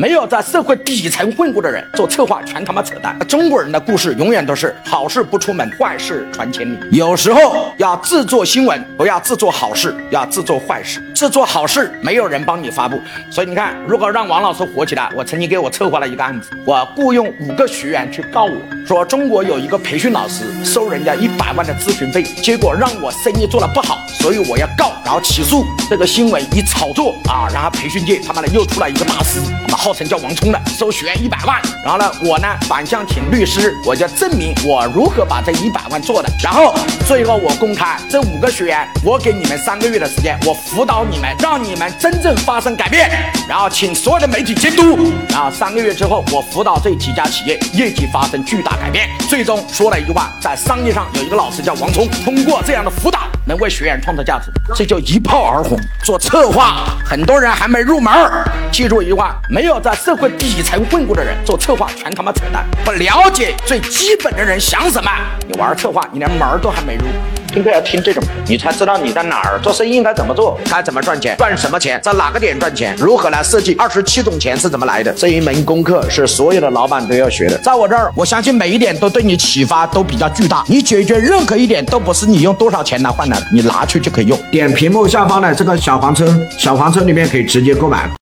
没有在社会底层混过的人做策划，全他妈扯淡。中国人的故事永远都是好事不出门，坏事传千里。有时候要制作新闻，不要制作好事，要制作坏事。制作好事，没有人帮你发布。所以你看，如果让王老师火起来，我曾经给我策划了一个案子，我雇佣五个学员去告我说，中国有一个培训老师收人家一百万的咨询费，结果让我生意做得不好，所以我要告，然后起诉。这个新闻一炒作啊，然后培训界他妈的又出来一个大师，他妈号称叫王聪的，收学员一百万。然后呢，我呢反向请律师，我就证明我如何把这一百万做的。然后最后我公开这五个学员，我给你们三个月的时间，我辅导你们，让你们真正发生改变。然后请所有的媒体监督。然后三个月之后，我辅导这几家企业业绩发生巨大改变。最终说了一句话，在商业上有一个老师叫王聪，通过这样的辅导，能为学员创造价值，这叫一炮而红。做策划，很多人还没入门。记住一句话：没有在社会底层混过的人做策划，全他妈扯淡。不了解最基本的人想什么，你玩策划，你连门儿都还没入。听课要听这种，你才知道你在哪儿做生意应该怎么做，该怎么赚钱，赚什么钱，在哪个点赚钱，如何来设计二十七种钱是怎么来的。这一门功课是所有的老板都要学的。在我这儿，我相信每一点都对你启发都比较巨大。你解决任何一点都不是你用多少钱来换来的，你拿去就可以用。点屏幕下方的这个小黄车，小黄车里面可以直接购买。